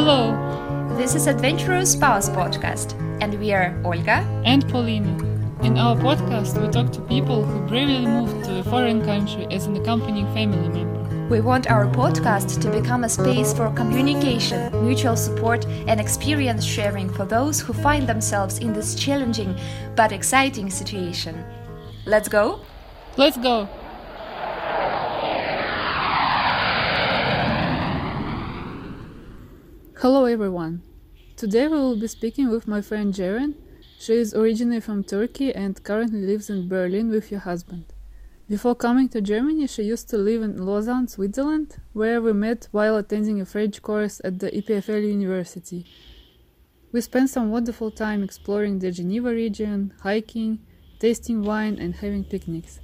Hello This is Adventurous Spouse Podcast, and we are Olga. and Paulina. In our podcast, we talk to people who bravely moved to a foreign country as an accompanying family member. We want our podcast to become a space for communication, mutual support, and experience sharing for those who find themselves in this challenging but exciting situation. Let's go! Let's go! Hello everyone. Today we will be speaking with my friend Jaren. She is originally from Turkey and currently lives in Berlin with her husband. Before coming to Germany, she used to live in Lausanne, Switzerland, where we met while attending a French course at the EPFL University. We spent some wonderful time exploring the Geneva region, hiking, tasting wine, and having picnics.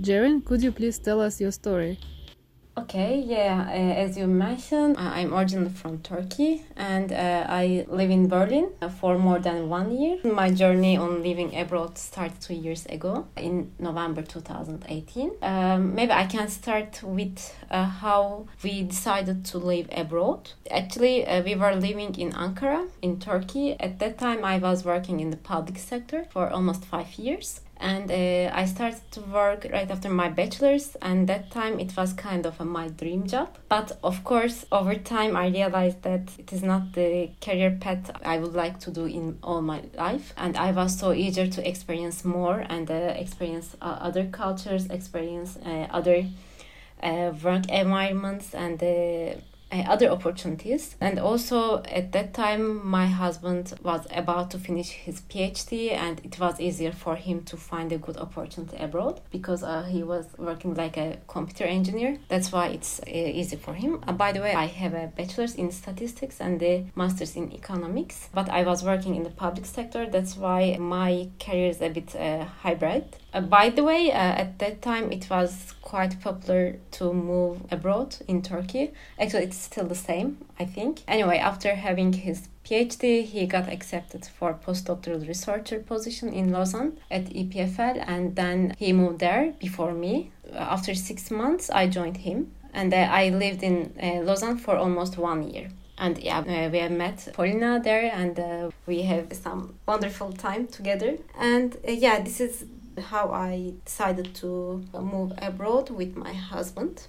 Jaren, could you please tell us your story? Okay, yeah, uh, as you mentioned, uh, I'm originally from Turkey and uh, I live in Berlin uh, for more than one year. My journey on living abroad started two years ago in November 2018. Um, maybe I can start with uh, how we decided to live abroad. Actually, uh, we were living in Ankara, in Turkey. At that time, I was working in the public sector for almost five years and uh, I started to work right after my bachelor's and that time it was kind of a, my dream job. But of course over time I realized that it is not the career path I would like to do in all my life. And I was so eager to experience more and uh, experience uh, other cultures experience uh, other uh, work environments and uh, other opportunities. And also at that time, my husband was about to finish his PhD, and it was easier for him to find a good opportunity abroad because uh, he was working like a computer engineer. That's why it's uh, easy for him. Uh, by the way, I have a bachelor's in statistics and a master's in economics, but I was working in the public sector. That's why my career is a bit uh, hybrid. Uh, by the way, uh, at that time it was quite popular to move abroad in Turkey. Actually, it's still the same, I think. Anyway, after having his PhD, he got accepted for postdoctoral researcher position in Lausanne at EPFL, and then he moved there before me. After six months, I joined him, and uh, I lived in uh, Lausanne for almost one year. And yeah, uh, we have met polina there, and uh, we have some wonderful time together. And uh, yeah, this is how I decided to move abroad with my husband.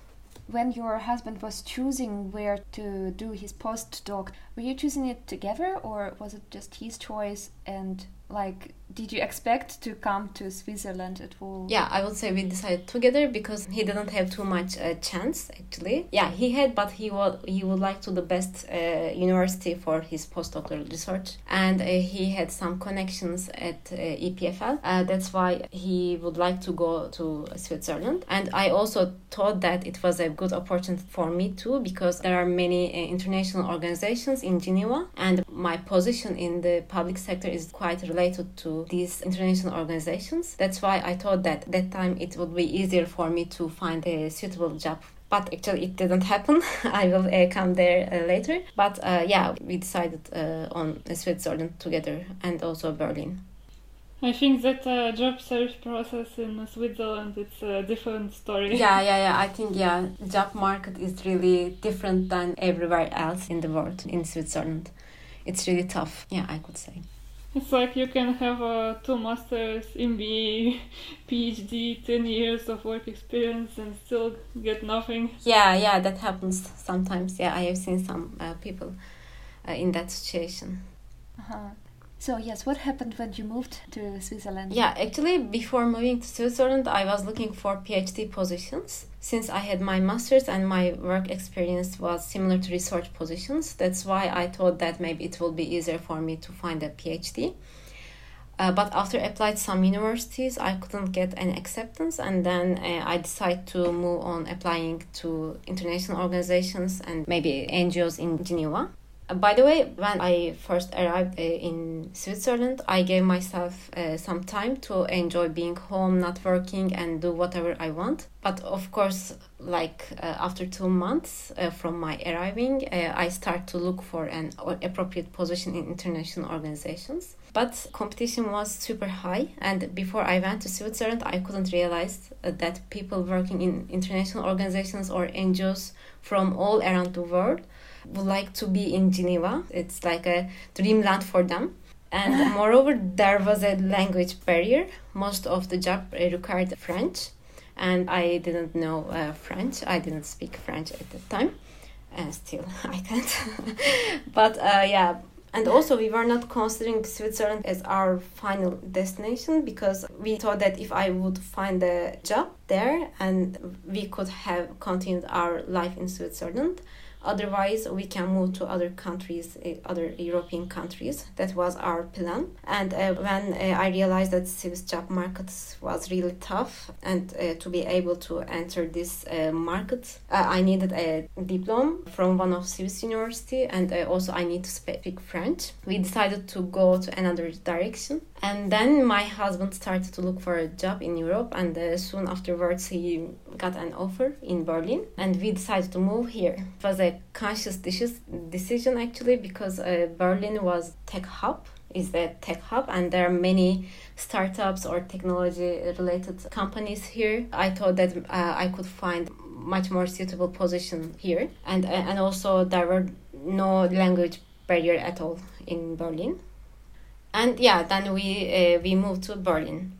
When your husband was choosing where to do his postdoc, were you choosing it together or was it just his choice? And like, did you expect to come to Switzerland at all? Yeah, I would say we decided together because he didn't have too much uh, chance actually. Yeah, he had, but he would he would like to the best uh, university for his postdoctoral research, and uh, he had some connections at uh, EPFL. Uh, that's why he would like to go to Switzerland, and I also thought that it was a good opportunity for me too because there are many uh, international organizations in Geneva, and my position in the public sector is quite related to these international organizations. That's why I thought that that time it would be easier for me to find a suitable job. But actually, it didn't happen. I will uh, come there uh, later. But uh, yeah, we decided uh, on Switzerland together and also Berlin. I think that uh, job search process in Switzerland it's a different story. Yeah, yeah, yeah. I think yeah, job market is really different than everywhere else in the world. In Switzerland, it's really tough. Yeah, I could say. It's like you can have uh, two masters, MBA, PhD, 10 years of work experience and still get nothing. Yeah, yeah, that happens sometimes. Yeah, I have seen some uh, people uh, in that situation. Uh-huh. So, yes, what happened when you moved to Switzerland? Yeah, actually, before moving to Switzerland, I was looking for PhD positions. Since I had my master's and my work experience was similar to research positions, that's why I thought that maybe it will be easier for me to find a PhD. Uh, but after applied some universities, I couldn't get any acceptance, and then uh, I decided to move on applying to international organizations and maybe NGOs in Geneva. Uh, By the way, when I first arrived uh, in Switzerland, I gave myself uh, some time to enjoy being home, not working, and do whatever I want. But of course, like uh, after two months uh, from my arriving, uh, I start to look for an appropriate position in international organizations. But competition was super high, and before I went to Switzerland, I couldn't realize that people working in international organizations or NGOs from all around the world would like to be in Geneva. It's like a dreamland for them. And moreover, there was a language barrier. Most of the job required French, and I didn't know uh, French. I didn't speak French at the time, and still I can't. but uh, yeah, and also, we were not considering Switzerland as our final destination because we thought that if I would find a job there and we could have continued our life in Switzerland, Otherwise, we can move to other countries, eh, other European countries. That was our plan. And uh, when uh, I realized that Swiss job market was really tough, and uh, to be able to enter this market, I needed a diploma from one of Swiss university, and also I need to speak French. We decided to go to another direction and then my husband started to look for a job in Europe, and soon afterwards he got an offer in Berlin, and we decided to move here. It was a conscious decision actually because uh, Berlin was tech hub is a tech hub and there are many startups or technology related companies here. I thought that uh, i could find much more suitable position here. And uh, and also there were no language barrier at all in berlin. And yeah then we uh, we moved to berlin.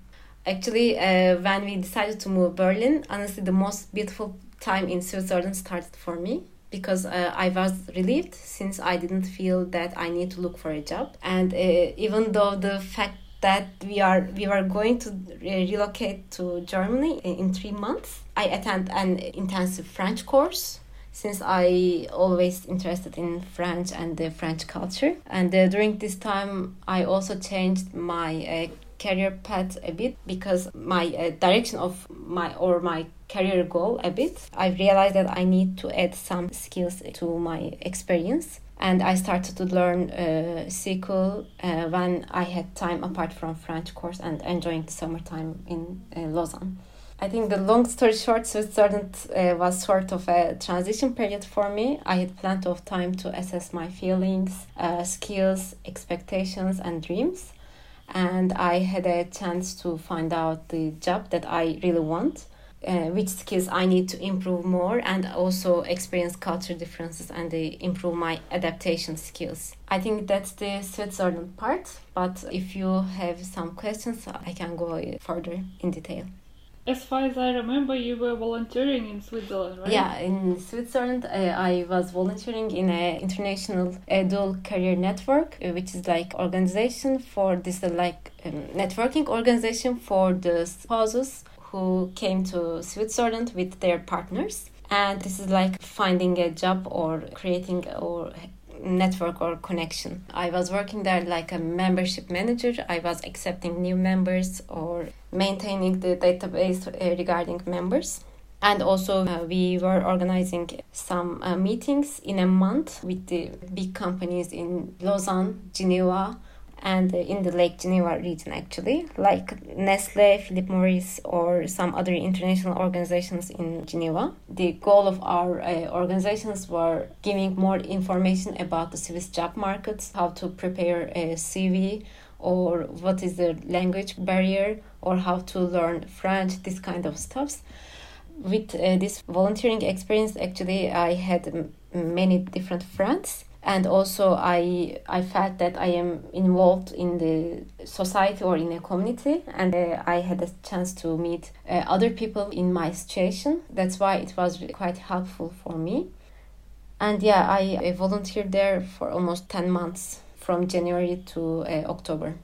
Actually uh, when we decided to move berlin honestly the most beautiful time in switzerland started for me because uh, i was relieved since i didn't feel that i need to look for a job and uh, even though the fact that we are we were going to relocate to germany in three months i attend an intensive french course since I always interested in French and the French culture. And uh, during this time, I also changed my uh, career path a bit because my uh, direction of my or my career goal a bit. I realized that I need to add some skills to my experience. And I started to learn uh, SQL uh, when I had time apart from French course and enjoying the summertime in uh, Lausanne. I think the long story short, Switzerland uh, was sort of a transition period for me. I had plenty of time to assess my feelings, uh, skills, expectations, and dreams. And I had a chance to find out the job that I really want. Uh, which skills I need to improve more and also experience culture differences and improve my adaptation skills. I think that's the Switzerland part, but if you have some questions, I can go further in detail. As far as I remember, you were volunteering in Switzerland, right? Yeah, in Switzerland, uh, I was volunteering in an international uh, dual career network, uh, which is like organization for this uh, like um, networking organization for the spouses who came to Switzerland with their partners. And this is like finding a job or creating or network or connection. I was working there like a membership manager. I was accepting new members or maintaining the database uh, regarding members. And also, uh, we were organizing some uh, meetings in a month with the big companies in Lausanne, Geneva, and in the Lake Geneva region, actually, like Nestle, Philip Morris, or some other international organizations in Geneva. The goal of our uh, organizations were giving more information about the Swiss job markets, how to prepare a CV, or what is the language barrier, or how to learn French, this kind of stuffs. With uh, this volunteering experience, actually, I had many different friends and also I I felt that I am involved in the society or in a community, and uh, I had a chance to meet uh, other people in my situation. That's why it was quite helpful for me. And yeah, I, I volunteered there for almost ten months, from January to uh, October.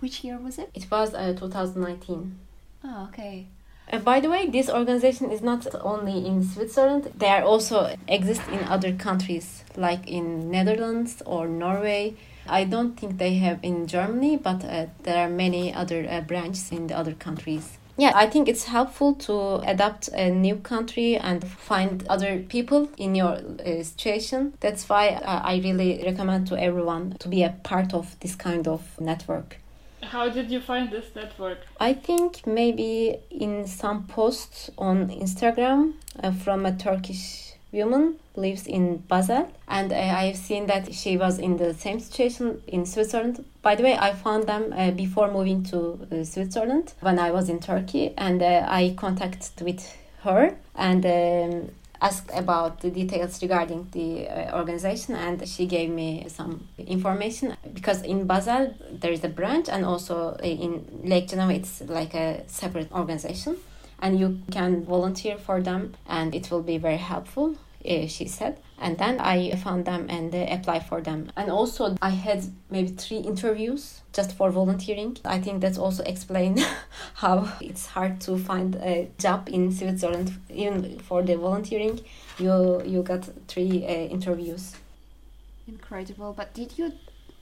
Which year was it? It was uh, 2019. Oh, okay. Uh, by the way, this organization is not only in Switzerland. They are also exist in other countries, like in Netherlands or Norway. I don't think they have in Germany, but uh, there are many other uh, branches in the other countries. Yeah, I think it's helpful to adapt a new country and find other people in your uh, situation. That's why uh, I really recommend to everyone to be a part of this kind of network. How did you find this network? I think maybe in some posts on Instagram uh, from a Turkish woman lives in Basel and uh, I have seen that she was in the same situation in Switzerland. By the way, I found them uh, before moving to uh, Switzerland when I was in Turkey and uh, I contacted with her and um, asked about the details regarding the uh, organization and she gave me some information because in Basel there is a branch and also in Lake Geneva it's like a separate organization and you can volunteer for them and it will be very helpful uh, she said and then i found them and uh, applied for them. And also i had maybe three interviews just for volunteering. I think that's also explain how it's hard to find a job in switzerland even for the volunteering. You you got three uh, interviews. Incredible. But did you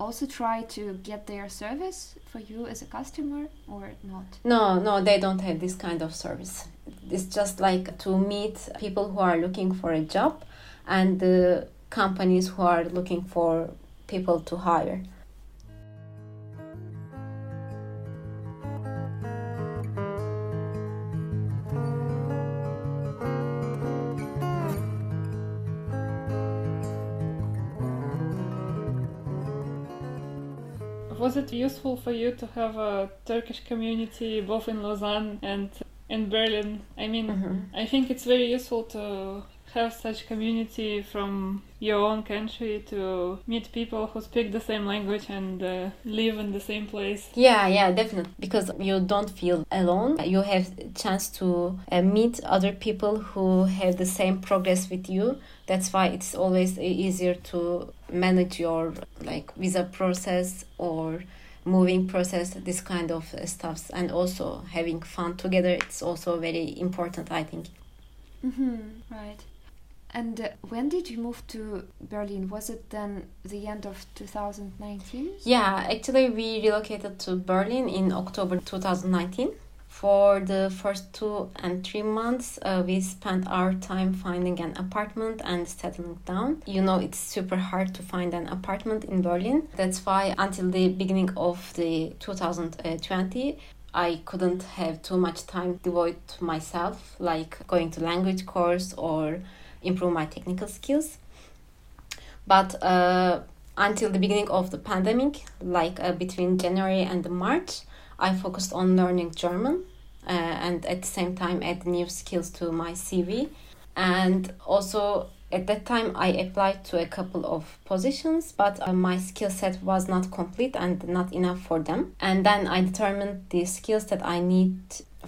also try to get their service for you as a customer or not? No, no, they don't have this kind of service. It's just like to meet people who are looking for a job and the companies who are looking for people to hire. Was it useful for you to have a Turkish community both in Lausanne and in Berlin? I mean, mm-hmm. I think it's very useful to have such community from your own country to meet people who speak the same language and uh, live in the same place. Yeah yeah definitely. Because you don't feel alone. You have chance to uh, meet other people who have the same progress with you. That's why it's always easier to manage your like visa process or moving process this kind of stuffs. And also having fun together it's also very important i think. Mm-hmm. right and uh, when did you move to Berlin? Was it then the end of 2019? Yeah, actually, we relocated to Berlin in October 2019. For the first two and three months, uh, we spent our time finding an apartment and settling down. You know, it's super hard to find an apartment in Berlin. That's why until the beginning of the 2020, I couldn't have too much time devoted to myself, like going to language course or improve my technical skills. But uh, until the beginning of the pandemic, like uh, between January and March, I focused on learning German uh, and at the same time add new skills to my CV. And also at that time, I applied to a couple of positions, but uh, my skill set was not complete and not enough for them. And then I determined the skills that I need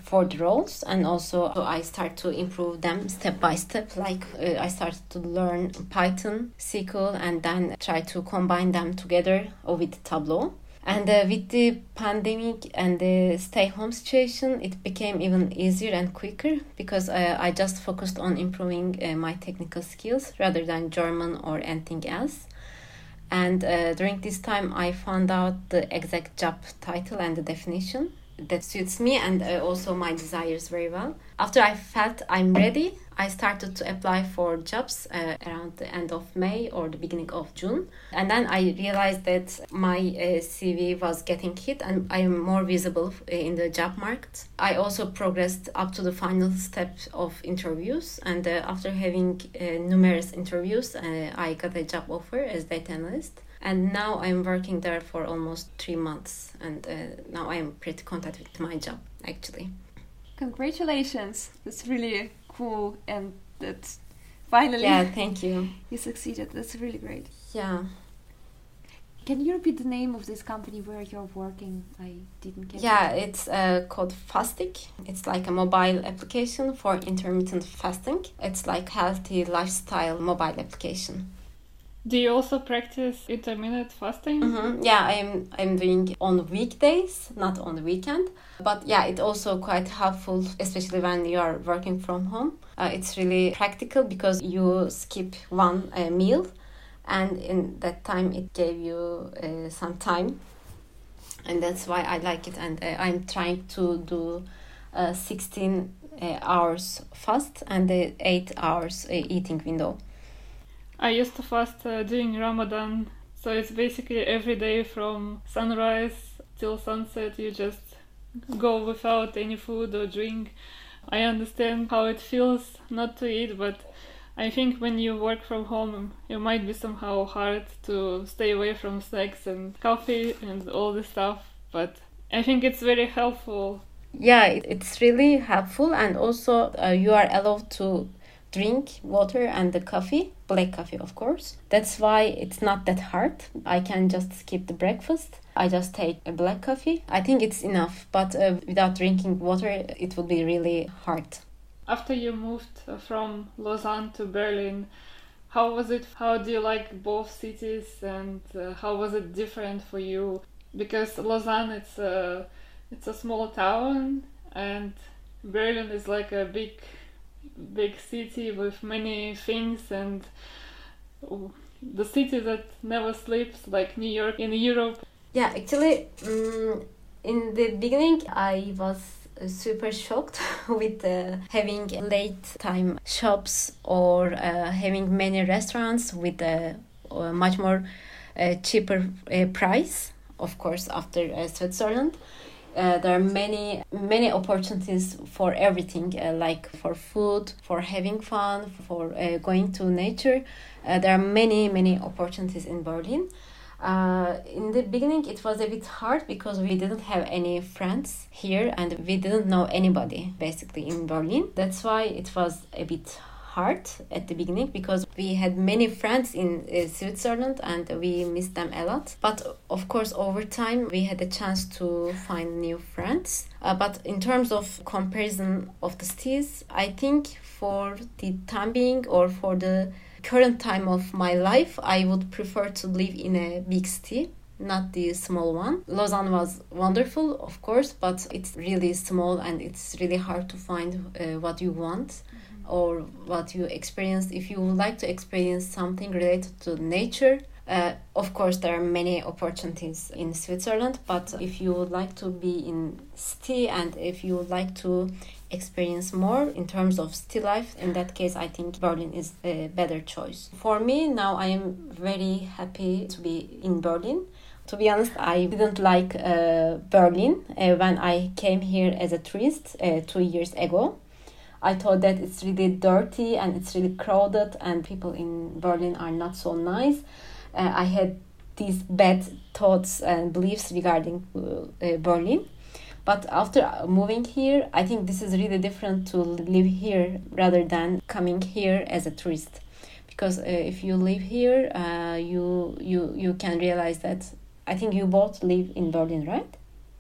for the roles and also I start to improve them step by step like uh, I started to learn Python, SQL and then try to combine them together with Tableau. And uh, with the pandemic and the stay home situation, it became even easier and quicker because uh, I just focused on improving uh, my technical skills rather than German or anything else. And uh, during this time, I found out the exact job title and the definition that suits me and uh, also my desires very well. After I felt I'm ready, I started to apply for jobs uh, around the end of May or the beginning of June. And then I realized that my uh, CV was getting hit and I am more visible uh, in the job market. I also progressed up to the final step of interviews. And uh, after having uh, numerous interviews, I got a job offer as data analyst and now I'm working there for almost three months, and uh, now I'm pretty content with my job actually. Congratulations! That's really cool, and that's finally. Yeah, thank you. You succeeded. That's really great. Yeah. Can you repeat the name of this company where you're working? I didn't get Yeah, it. it's uh, called Fastic. It's like a mobile application for intermittent fasting. It's like healthy lifestyle mobile application. Do you also practice intermittent fasting? Mm-hmm. Yeah, I'm I'm doing on weekdays, not on the weekend. But yeah, it's also quite helpful, especially when you are working from home. Uh, it's really practical because you skip one uh, meal, and in that time it gave you uh, some time, and that's why I like it. And uh, I'm trying to do uh, sixteen uh, hours fast and eight hours eating window. I used to fast uh, during Ramadan, so it's basically every day from sunrise till sunset. You just go without any food or drink. I understand how it feels not to eat, but I think when you work from home, it might be somehow hard to stay away from snacks and coffee and all this stuff. But I think it's very helpful. Yeah, it's really helpful, and also uh, you are allowed to drink water and the coffee, black coffee, of course. That's why it's not that hard. I can just skip the breakfast. I just take a black coffee. I think it's enough, but uh, without drinking water, it would be really hard. After you moved from Lausanne to Berlin, how was it? How do you like both cities, and uh, how was it different for you? Because Lausanne, it's a it's a small town, and Berlin is like a big big city with many things and the city that never sleeps, like New York in Europe. Yeah, actually, um, in the beginning, I was super shocked with uh, having late time shops or uh, having many restaurants with a, a much more uh, cheaper uh, price of course after uh, Switzerland uh, there are many many opportunities for everything uh, like for food for having fun for uh, going to nature. Uh, there are many many opportunities in berlin. Uh, in the beginning it was a bit hard because we didn't have any friends here and we didn't know anybody basically in berlin. That's why it was a bit hard at the beginning because we had many friends in uh, Switzerland and we missed them a lot. But of course, over time, we had a chance to find new friends. Uh, but in terms of comparison of the cities, I think for the time being or for the current time of my life, I would prefer to live in a big city not the small one. Lausanne was wonderful, of course, but it's really small and it's really hard to find uh, what you want or what you experienced. If you would like to experience something related to nature uh, of course there are many opportunities in switzerland but if you would like to be in city and if you would like to experience more in terms of city life in that case i think berlin is a better choice. For me now i am very happy to be in berlin. To be honest, I didn't like uh, Berlin uh, when I came here as a tourist uh, two years ago. I thought that it's really dirty and it's really crowded and people in Berlin are not so nice. Uh, I had these bad thoughts and beliefs regarding uh, uh, Berlin. But after moving here, I think this is really different to live here rather than coming here as a tourist. Because uh, if you live here, uh, you you you can realize that. I think you both live in Berlin, right?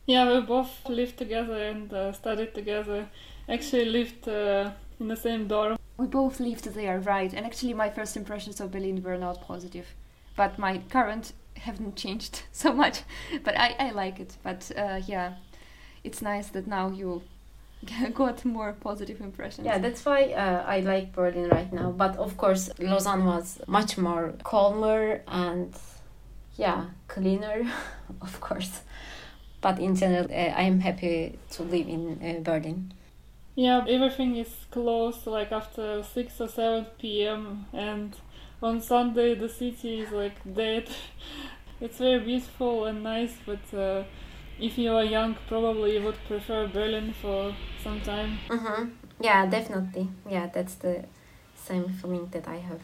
Yeah, we both live together and uh, studied together actually lived uh, in the same dorm. We both lived there, right? And actually, my first impressions of Berlin were not positive, but my current haven't changed so much. But I, I like it. But uh, yeah, it's nice that now you got more positive impressions. Yeah, that's why uh, I like Berlin right now. But of course, Lausanne was much more calmer and yeah, cleaner, of course. But in general, uh, I am happy to live in uh, Berlin. Yeah, everything is closed like after 6 or 7 p.m. and on Sunday the city is like dead. it's very beautiful and nice, but uh, if you are young, probably you would prefer Berlin for some time. Mm-hmm. Yeah, definitely. Yeah, that's the same feeling that I have.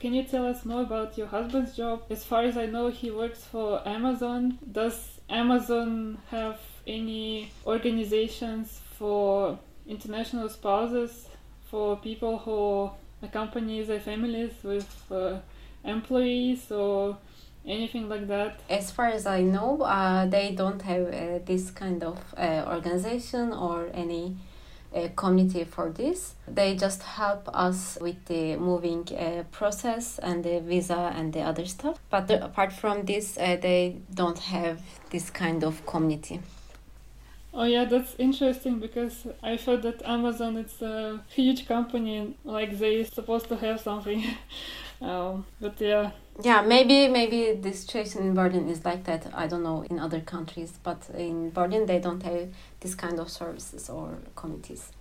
Can you tell us more about your husband's job? As far as I know, he works for Amazon. Does Amazon have any organizations for international spouses for people who accompany their families with uh, employees or anything like that? As far as I know, uh, they don't have uh, this kind of uh, organization or any uh, community for this. They just help us with the moving uh, process and the visa and the other stuff. But apart from this, they don't have this kind of community. Oh yeah, that's interesting because I thought that Amazon it's a huge company, like they supposed to have something. um, but yeah. Yeah, maybe maybe the situation in Berlin is like that. I don't know in other countries, but in Berlin they don't have this kind of services or committees.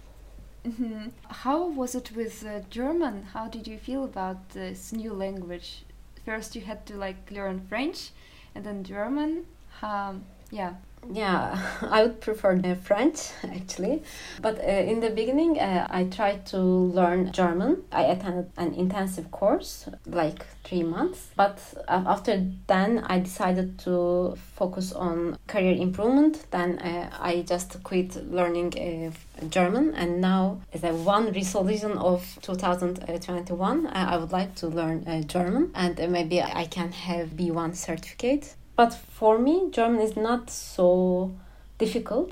Mm-hmm. How was it with uh, German? How did you feel about this new language? First, you had to like learn French, and then German. Um, yeah. Yeah, I would prefer uh, French actually. But uh, in the beginning, uh, I tried to learn German. I attended an intensive course, like three months. But uh, after then, I decided to focus on career improvement. Then uh, I just quit learning uh, German. And now, as a one resolution of 2021, I would like to learn German. And maybe I can have B1 certificate but for me german is not so difficult.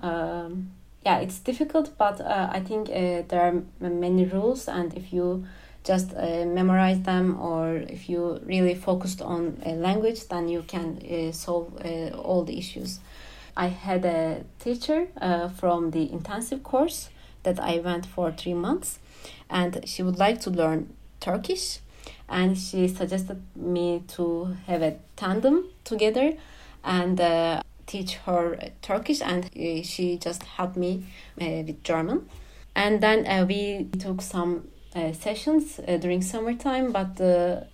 Um, yeah it's difficult but uh, i think uh, there are many rules and if you just uh, memorize them or if you really focused on a language then you can uh, solve uh, all the issues. I had a teacher uh, from the intensive course that i went for three months and she would like to learn turkish and she suggested me to have a tandem together and uh, teach her Turkish, and uh, she just helped me uh, with German. And then uh, we took some uh, sessions uh, during summertime, but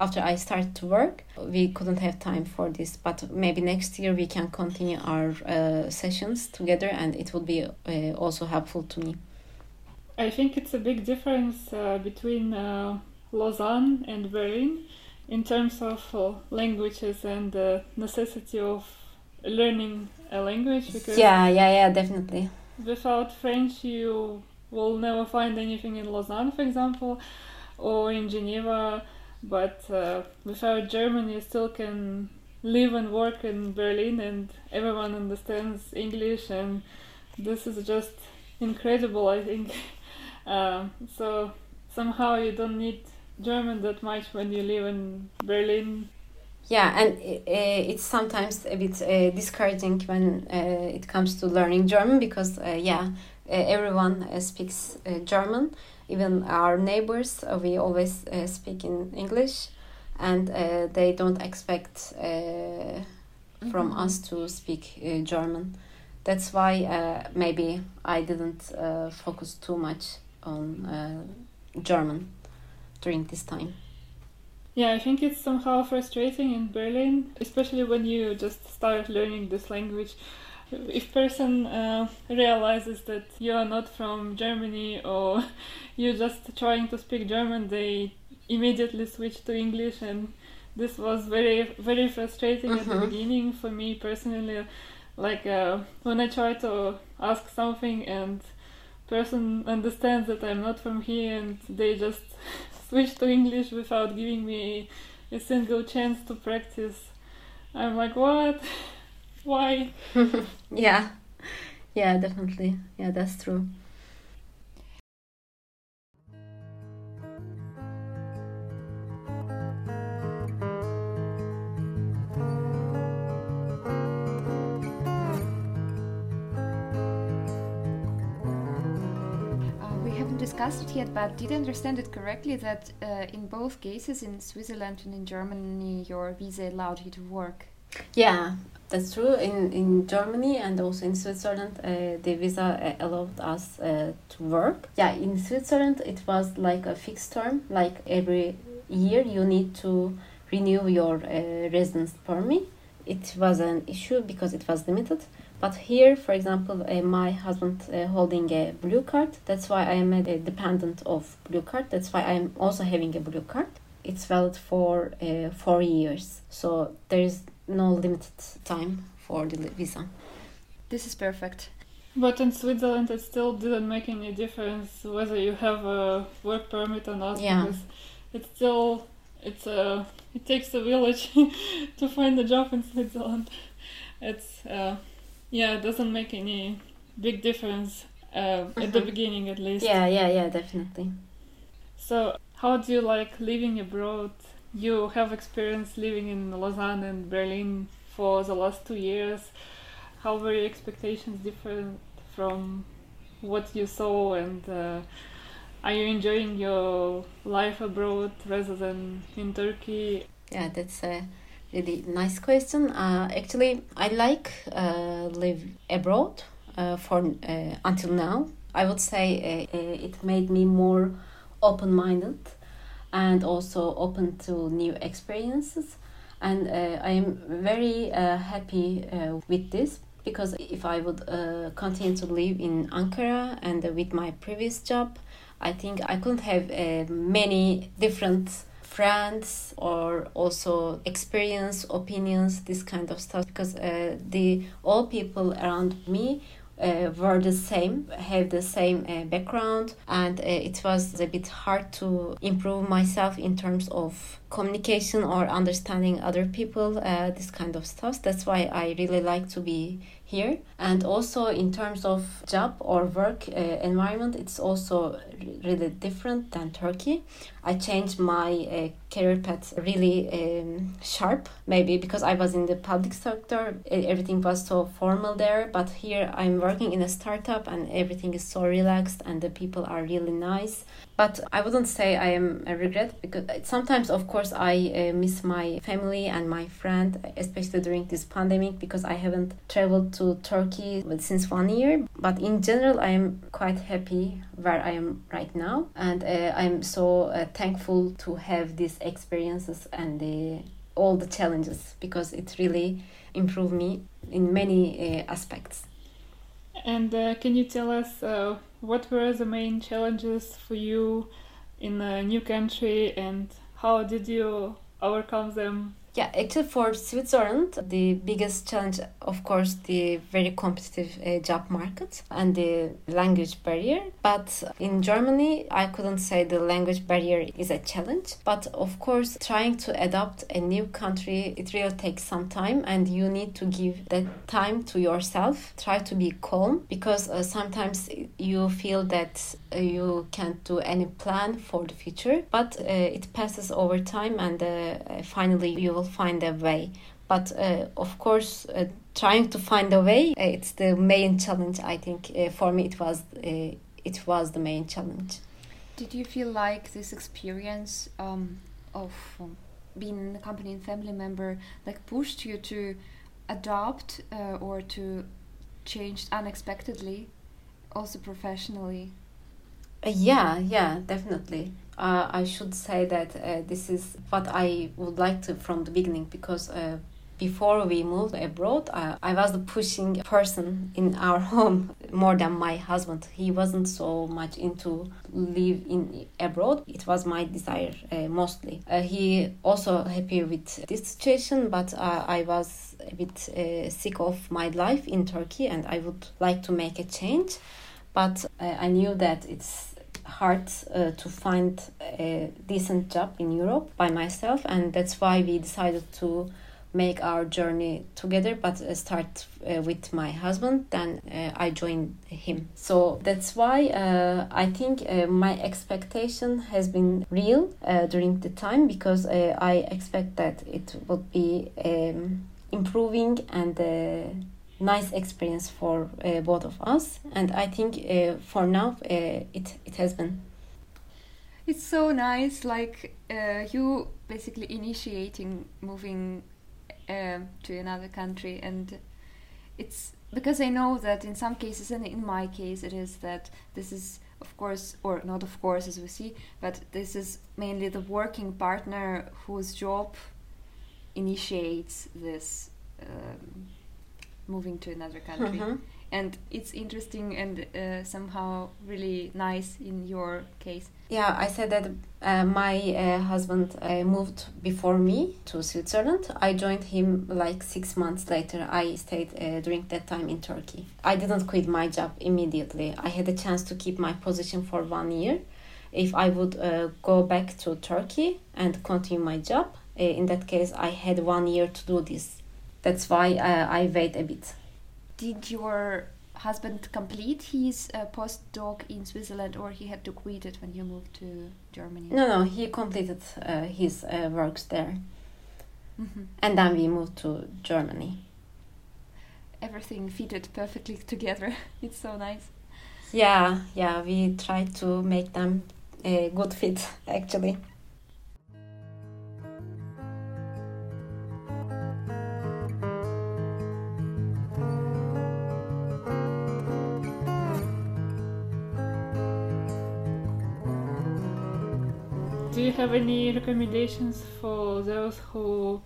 after I started to work, we couldn't have time for this. But maybe next year we can continue our sessions together, and it will be also helpful to me. I think it's a big difference between Lausanne and Berlin in terms of uh, languages and the necessity of learning a language because yeah yeah yeah definitely. without french you will never find anything in lausanne for example or in geneva but uh, without german you still can live and work in berlin and everyone understands english and this is just incredible i think. Uh, so somehow you don't need German that much when you live in Berlin. Yeah, and uh, it's sometimes a bit uh, discouraging when uh, it comes to learning German because, yeah, everyone speaks German. Even our neighbors, we always speak in English, and they don't expect from mm -hmm. us to speak German. That's why maybe I didn't focus too much on German during this time. Yeah, I think it's somehow frustrating in Berlin, especially when you just start learning this language. If person uh, realizes that you are not from Germany or you're just trying to speak German, they immediately switch to English, and this was very very frustrating mm-hmm. at the mm-hmm. beginning for me personally. Like uh, when I try to ask something and person understands that I'm not from here and they just switch to English without giving me a single chance to practice. I'm like, what? Why? yeah, yeah, definitely. Yeah, that's true. Discussed it yet, but did I understand it correctly that uh, in both cases, in Switzerland and in Germany, your visa allowed you to work? Yeah, that's true. In in Germany and also in Switzerland, uh, the visa uh, allowed us uh, to work. Yeah, in Switzerland, it was like a fixed term. Like every year, you need to renew your uh, residence permit. It was an issue because it was limited but here, for example, uh, my husband uh, holding a blue card. That's why I am a dependent of blue card. That's why I am also having a blue card. It's valid for uh, four years. So there is no limited time for the visa. This is perfect. But in Switzerland, it still didn't make any difference whether you have a work permit or not. Yeah. Because it's still it's a it takes a village to find a job in Switzerland. It's uh, yeah, it doesn't make any big difference uh, mm-hmm. at the mm-hmm. beginning, at least. Yeah, yeah, yeah, definitely. So, how do you like living abroad? You have experience living in Lausanne and Berlin for the last two years. How were your expectations different from what you saw, and uh, are you enjoying your life abroad rather than in Turkey? Yeah, that's a really nice question. Uh, actually, I like uh, live abroad uh, for uh, until now. I would say uh, uh, it made me more open-minded and also open to new experiences. And I am very happy with this because if I would continue to live in Ankara and with my previous job, I think I couldn't have many different friends or also experience opinions this kind of stuff because uh, the all people around me uh, were the same, have the same uh, background, and uh, it was a bit hard to improve myself in terms of communication or understanding other people, uh, this kind of stuff. That's why I really like to be here. And also in terms of job or work uh, environment, it's also really different than Turkey. I changed my uh, career path really um, sharp, maybe because I was in the public sector, everything was so formal there. But here I'm working in a startup and everything is so relaxed and the people are really nice. But I wouldn't say I am a regret because sometimes, of course, I uh, miss my family and my friend, especially during this pandemic because I haven't traveled to Turkey since one year. But in general, I am quite happy where I am right now, and uh, I'm so uh, thankful to have these experiences and the, all the challenges because it really improved me in many uh, aspects. And uh, can you tell us uh, what were the main challenges for you in a new country and how did you overcome them yeah, actually, for Switzerland, the biggest challenge, of course, the very competitive uh, job market and the language barrier. But in Germany, I couldn't say the language barrier is a challenge. But of course, trying to adapt a new country, it really takes some time, and you need to give that time to yourself. Try to be calm because uh, sometimes you feel that uh, you can't do any plan for the future, but uh, it passes over time, and uh, finally you will will find a way. But uh, of course, uh, trying to find a way, uh, it's the main challenge. I think uh, for me, it was uh, it was the main challenge. Did you feel like this experience um, of um, being a company and family member like pushed you to adopt or to change unexpectedly, also professionally? Yeah, yeah, definitely uh, I should say that uh, this is what I would like to from the beginning because uh, before we moved abroad, uh, I was the pushing person in our home more than my husband. He wasn't so much into live in abroad. It was my desire uh, mostly. Uh, he also happy with this situation, but I was a bit sick of my life in Turkey and I would like to make a change. But I knew that it's hard uh, to find a decent job in Europe by myself, and that's why we decided to make our journey together but uh, start uh, with my husband then uh, i joined him. So that's why uh, i think uh, my expectation has been real uh, during the time because i expect that it would be um, improving and nice experience for uh, both of us. And i think uh, for now uh, it it has been. It's so nice like uh, you basically initiating moving um, to another country. And it's because i know that in some cases and in my case it is that this is of course or not of course as we see but this is mainly the working partner whose job initiates this um, moving to another country. Mm-hmm. And it's interesting and uh, somehow really nice in your case. Yeah, I said that uh, my uh, husband uh, moved before me to Switzerland. I joined him like six months later. I stayed uh, during that time in Turkey. I didn't quit my job immediately. I had a chance to keep my position for one year. If I would uh, go back to Turkey and continue my job, in that case, I had one year to do this that's why uh, I wait a bit. Did your husband complete his uh, postdoc in Switzerland, or he had to quit it when you moved to Germany? No, no, he completed uh, his uh, works there, mm -hmm. and then we moved to Germany. Everything fitted perfectly together. it's so nice. Yeah, yeah, we tried to make them a good fit, actually. Have any recommendations for those who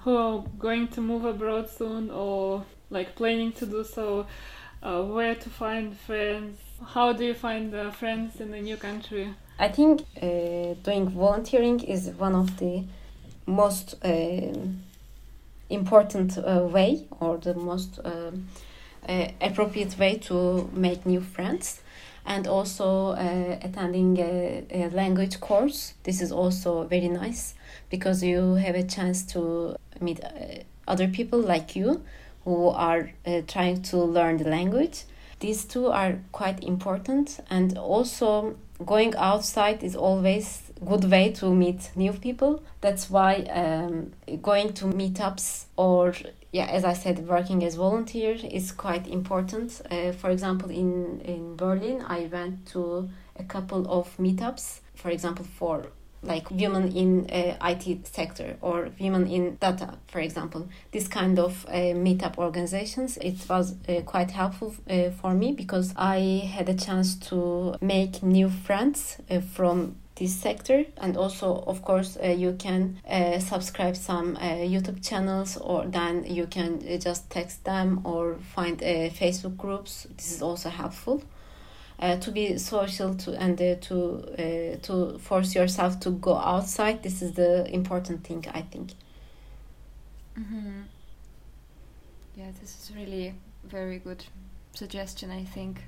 who are going to move abroad soon or like planning to do so? Uh, where to find friends? How do you find uh, friends in a new country? I think uh, doing volunteering is one of the most um, important uh, way or the most um, uh, appropriate way to make new friends and also uh, attending a, a, language course. This is also very nice because you have a chance to meet uh, other people like you who are uh, trying to learn the language. These two are quite important and also going outside is always good way to meet new people. That's why um, going to meetups or yeah as i said working as volunteer is quite important uh, for example in in berlin i went to a couple of meetups for example for like women in uh, IT sector or women in data, for example. This kind of uh, meetup organizations, it was uh, quite helpful uh, for me because I had a chance to make new friends uh, from this sector. And also of course uh, you can uh, subscribe some uh, youtube channels or then you can uh, just text them or find uh, facebook groups. This is also helpful. Uh, to be social to and to to force yourself to go outside this is the important thing i think. Mm-hmm. yeah this is really very good suggestion i think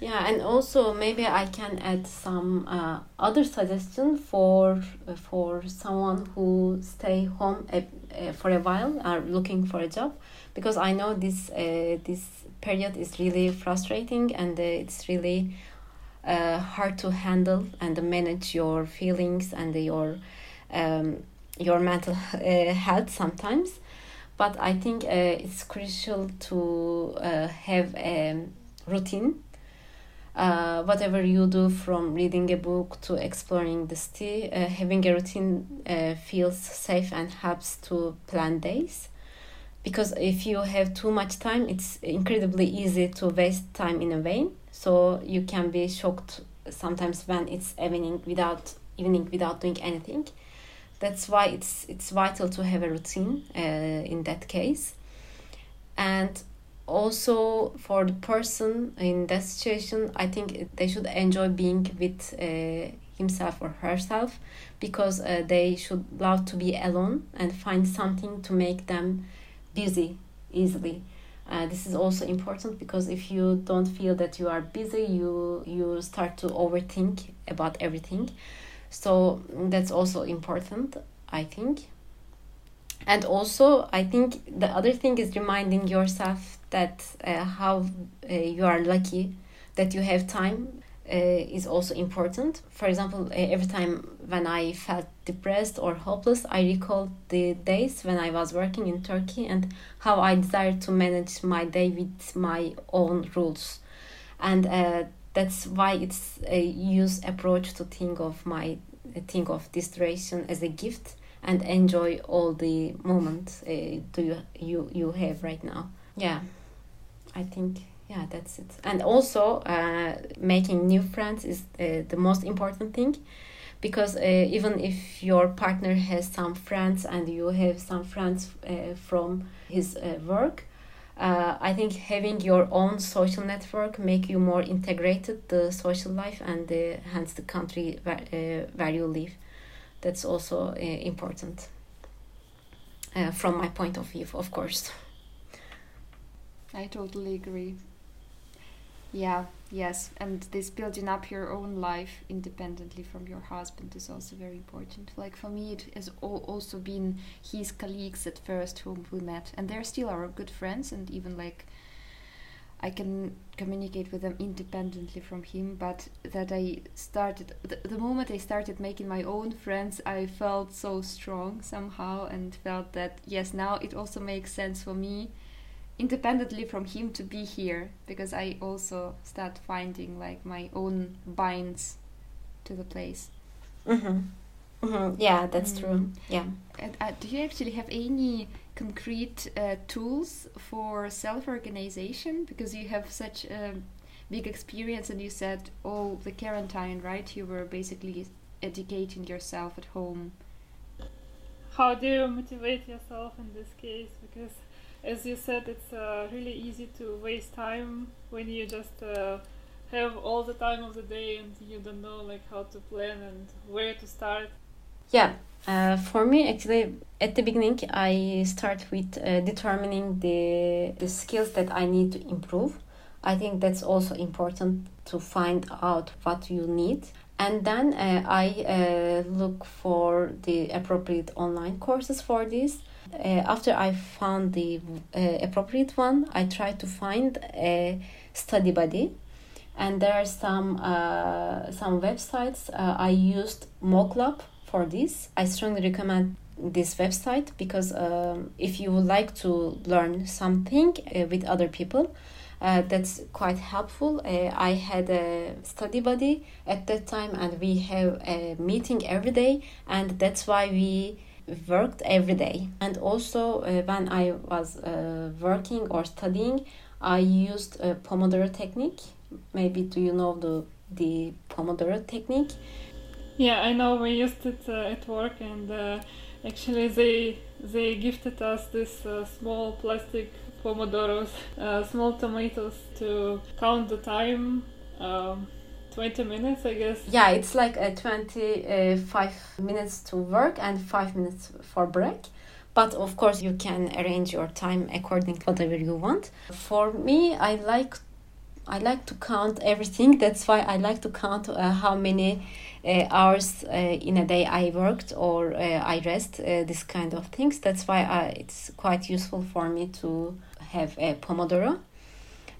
yeah and also maybe i can add some uh, other suggestion for uh, for someone who stay home a, uh, for a while are looking for a job. Because i know this this period is really frustrating and uh, it's really uh, hard to handle and manage your feelings and your um, your mental uh, health sometimes. But i think uh, it's crucial to uh, have a routine uh, whatever you do from reading a book to exploring the city having a routine feels safe and helps to plan days. Because if you have too much time it's incredibly easy to waste time in a vain. So you can be shocked sometimes when it's evening without evening without doing anything. That's why it's it's vital to have a routine uh, in that case. And also for the person in that situation i think they should enjoy being with uh, himself or herself because uh, they should love to be alone and find something to make them busy easily. Uh, this is also important because if you don't feel that you are busy, you you start to overthink about everything. So that's also important, I think. And also, I think the other thing is reminding yourself that uh, how uh, you are lucky that you have time uh, is also important. For example, uh, every time when I felt depressed or hopeless, I recalled the days when I was working in Turkey and how I desired to manage my day with my own rules. And uh, that's why it's a use approach to think of my think of distraction as a gift and enjoy all the moments uh, do you, you you have right now. Yeah, I think yeah that's it. And also uh, making new friends is uh, the most important thing because uh, even if your partner has some friends and you have some friends uh, from his uh, work uh, i think having your own social network make you more integrated the social life and hence the country where, where you live. That's also important from my point of view of course I totally agree. Yeah, yes. And this building up your own life independently from your husband is also very important. Like for me, it has also been his colleagues at first whom we met. And they're still our good friends and even like I can communicate with them independently from him, but that I started, the, the, moment I started making my own friends, I felt so strong somehow and felt that, yes, now it also makes sense for me independently from him to be here because I also start finding like my own binds to the place. Mm-hmm. Mm-hmm. Yeah, that's mm. true. Yeah. And, uh, do you actually have any concrete uh, tools for self-organization because you have such a big experience and you said, oh, the quarantine, right? You were basically educating yourself at home. How do you motivate yourself in this case? Because as you said, it's uh, really easy to waste time when you just uh, have all the time of the day and you don't know like how to plan and where to start. Yeah, uh, for me, actually, at the beginning, I start with uh, determining the the skills that I need to improve. I think that's also important to find out what you need. And then uh, I uh, look for the appropriate online courses for this after I found the uh, appropriate one, I try to find a study buddy, and there are some uh, some websites. Uh, I used Moclub for this. I strongly recommend this website because um, if you would like to learn something uh, with other people, uh, that's quite helpful. Uh, I had a study buddy at that time, and we have a meeting every day, and that's why we worked every day. And also, uh, when I was uh, working or studying, I used a Pomodoro technique. Maybe do you know the the Pomodoro technique? Yeah, I know. We used it uh, at work, and uh, actually, they they gifted us this uh, small plastic pomodoros, uh, small tomatoes to count the time. Um, 20 minutes, I guess. Yeah, it's like a 25 minutes to work and 5 minutes for break. But of course, you can arrange your time according to whatever you want. For me, I like I like to count everything. That's why I like to count uh, how many uh, hours uh, in a day I worked or uh, I rest. Uh, this kind of things. That's why I, it's quite useful for me to have a Pomodoro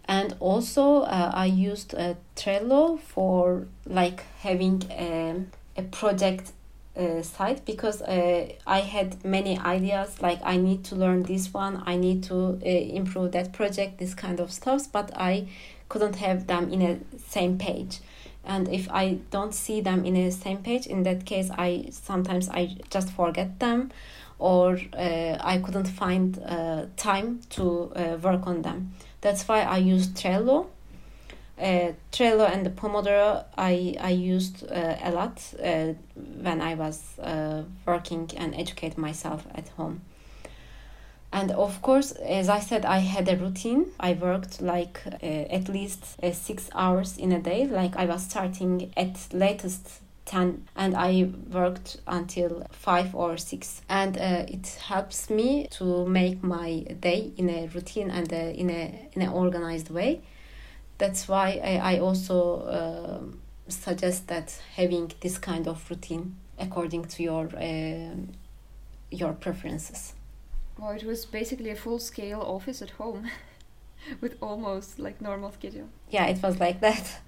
and also uh, i used uh, trello for like having a, a project uh, site because uh, i had many ideas like i need to learn this one i need to uh, improve that project this kind of stuffs but i couldn't have them in a same page. And if i don't see them in a same page in that case i sometimes i just forget them or uh, i couldn't find uh, time to uh, work on them that's why I use Trello. Uh, Trello and the Pomodoro I, I used uh, a lot uh, when I was uh, working and educate myself at home. And of course, as I said, I had a routine. I worked like uh, at least uh, six hours in a day. Like I was starting at latest 10 and i worked until 5 or 6 and uh, it helps me to make my day in a routine and uh, in a in an organized way. That's why i, I also uh, suggest that having this kind of routine according to your uh, your preferences. Well it was basically a full scale office at home with almost like normal schedule. Yeah it was like that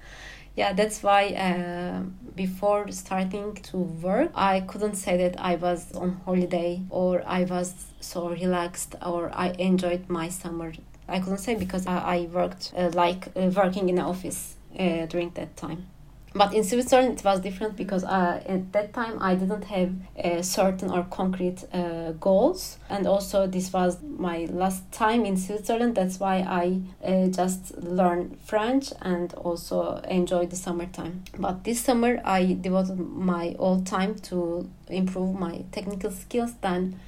yeah that's why uh, before starting to work i couldn't say that i was on holiday or i was so relaxed or i enjoyed my summer. I couldn't say because i, I worked uh, like uh, working in an office uh, during that time but in Switzerland, it was different because uh, at that time I didn't have uh, certain or concrete uh, goals, and also this was my last time in Switzerland. That's why I uh, just learned French and also enjoyed the summertime. But this summer I devoted my all time to improve my technical skills. Then.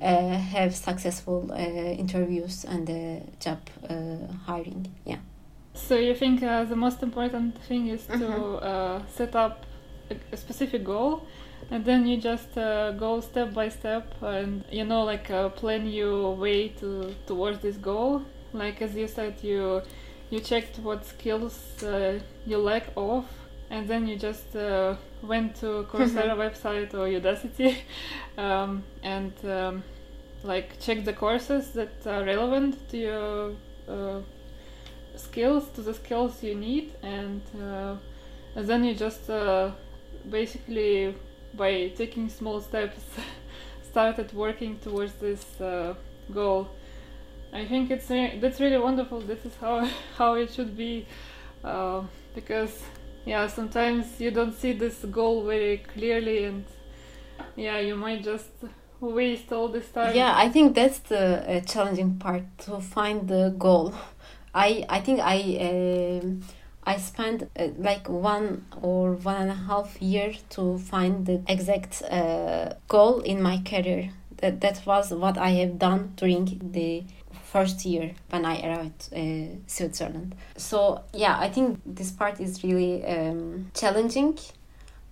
Uh, have successful uh, interviews and job hiring. Yeah. So you think uh, the most important thing is to Mhm. uh, set up a, a specific goal, and then you just uh, go step by step, and you know, like uh, plan your way to towards this goal. Like as you said, you you checked what skills uh, you lack of, and then you just uh, went to Coursera website or Udacity, um, and um, like check the courses that are relevant to your uh, skills to the skills you need and, uh, and then you just uh, basically by taking small steps started working towards this uh, goal. I think it's re- that's really wonderful. This is how how it should be uh, because yeah sometimes you don't see this goal very clearly and yeah you might just waste all this time. Yeah, I think that's the uh, challenging part to find the goal. I I think I um I spent uh, like one or one and a half year to find the exact uh, goal in my career. that, that was what I have done during the first year when I arrived uh, Switzerland. So yeah, I think this part is really um, challenging.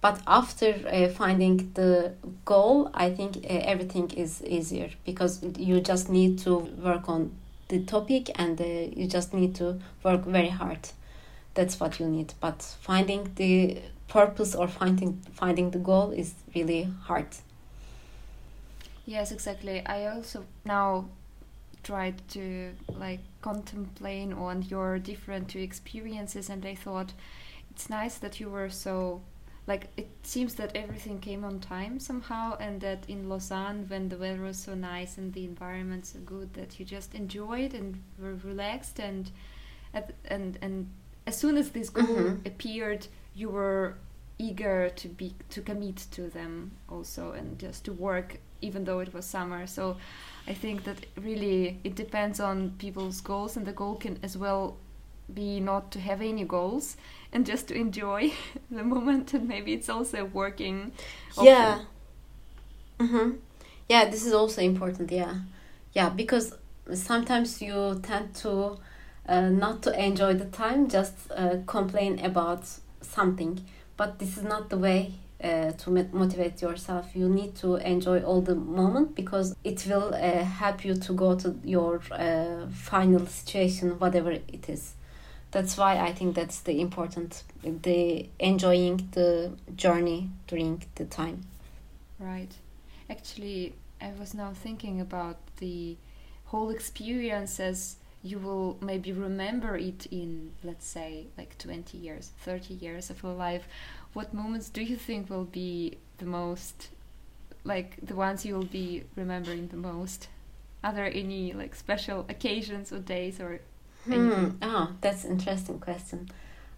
But after uh, finding the goal, I think uh, everything is easier because you just need to work on the topic and uh, you just need to work very hard. That's what you need. But finding the purpose or finding finding the goal is really hard. Yes, exactly. I also now tried to like contemplate on your different experiences and I thought it's nice that you were so like it seems that everything came on time somehow and that in Lausanne when the weather was so nice and the environment so good that you just enjoyed and were relaxed and and and as soon as this goal mm-hmm. appeared you were eager to be to commit to them also and just to work even though it was summer so I think that really it depends on people's goals, and the goal can as well be not to have any goals and just to enjoy the moment. And maybe it's also working. Yeah. Mm-hmm. Yeah, this is also important. Yeah, yeah, because sometimes you tend to uh, not to enjoy the time, just uh, complain about something. But this is not the way uh, to motivate yourself you need to enjoy all the moment because it will uh, help you to go to your uh, final situation whatever it is that's why i think that's the important the enjoying the journey during the time. Right. Actually i was now thinking about the whole experience as you will maybe remember it in let's say like 20 years 30 years of your life. What moments do you think will be the most like the ones you will be remembering the most? Are there any like special occasions or days or hmm. oh that's interesting question.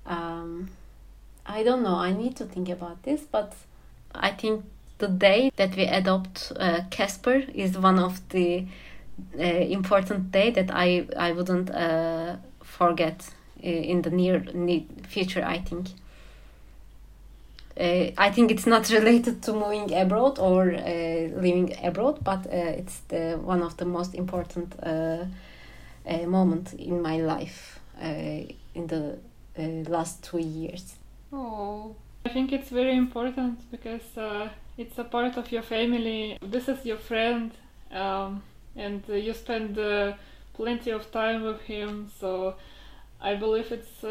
Um, i don't know. I need to think about this but i think the day that we adopt uh, casper is one of the uh, important day that i i wouldn't uh, forget uh, in the near, near future i think. Uh, I think it's not related to moving abroad or uh, living abroad, but uh, it's the one of the most important uh, uh, moment in my life uh, in the last two years. Oh, I think it's very important because it's a part of your family. This is your friend, um, and you spend plenty of time with him. So I believe it's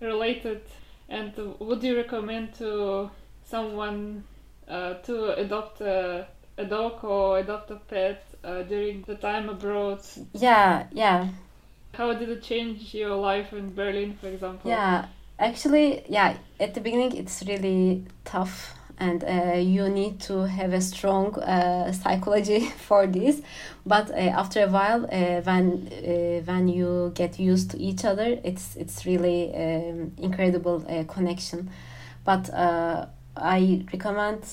related and would you recommend to someone uh, to adopt a, a, dog or adopt a pet uh, during the time abroad? Yeah, yeah. How did it change your life in Berlin, for example? Yeah, actually, yeah, at the beginning it's really tough and uh, you need to have a strong uh, psychology for this but uh, after a while uh, when uh, when you get used to each other it's it's really um, incredible uh, connection but i recommend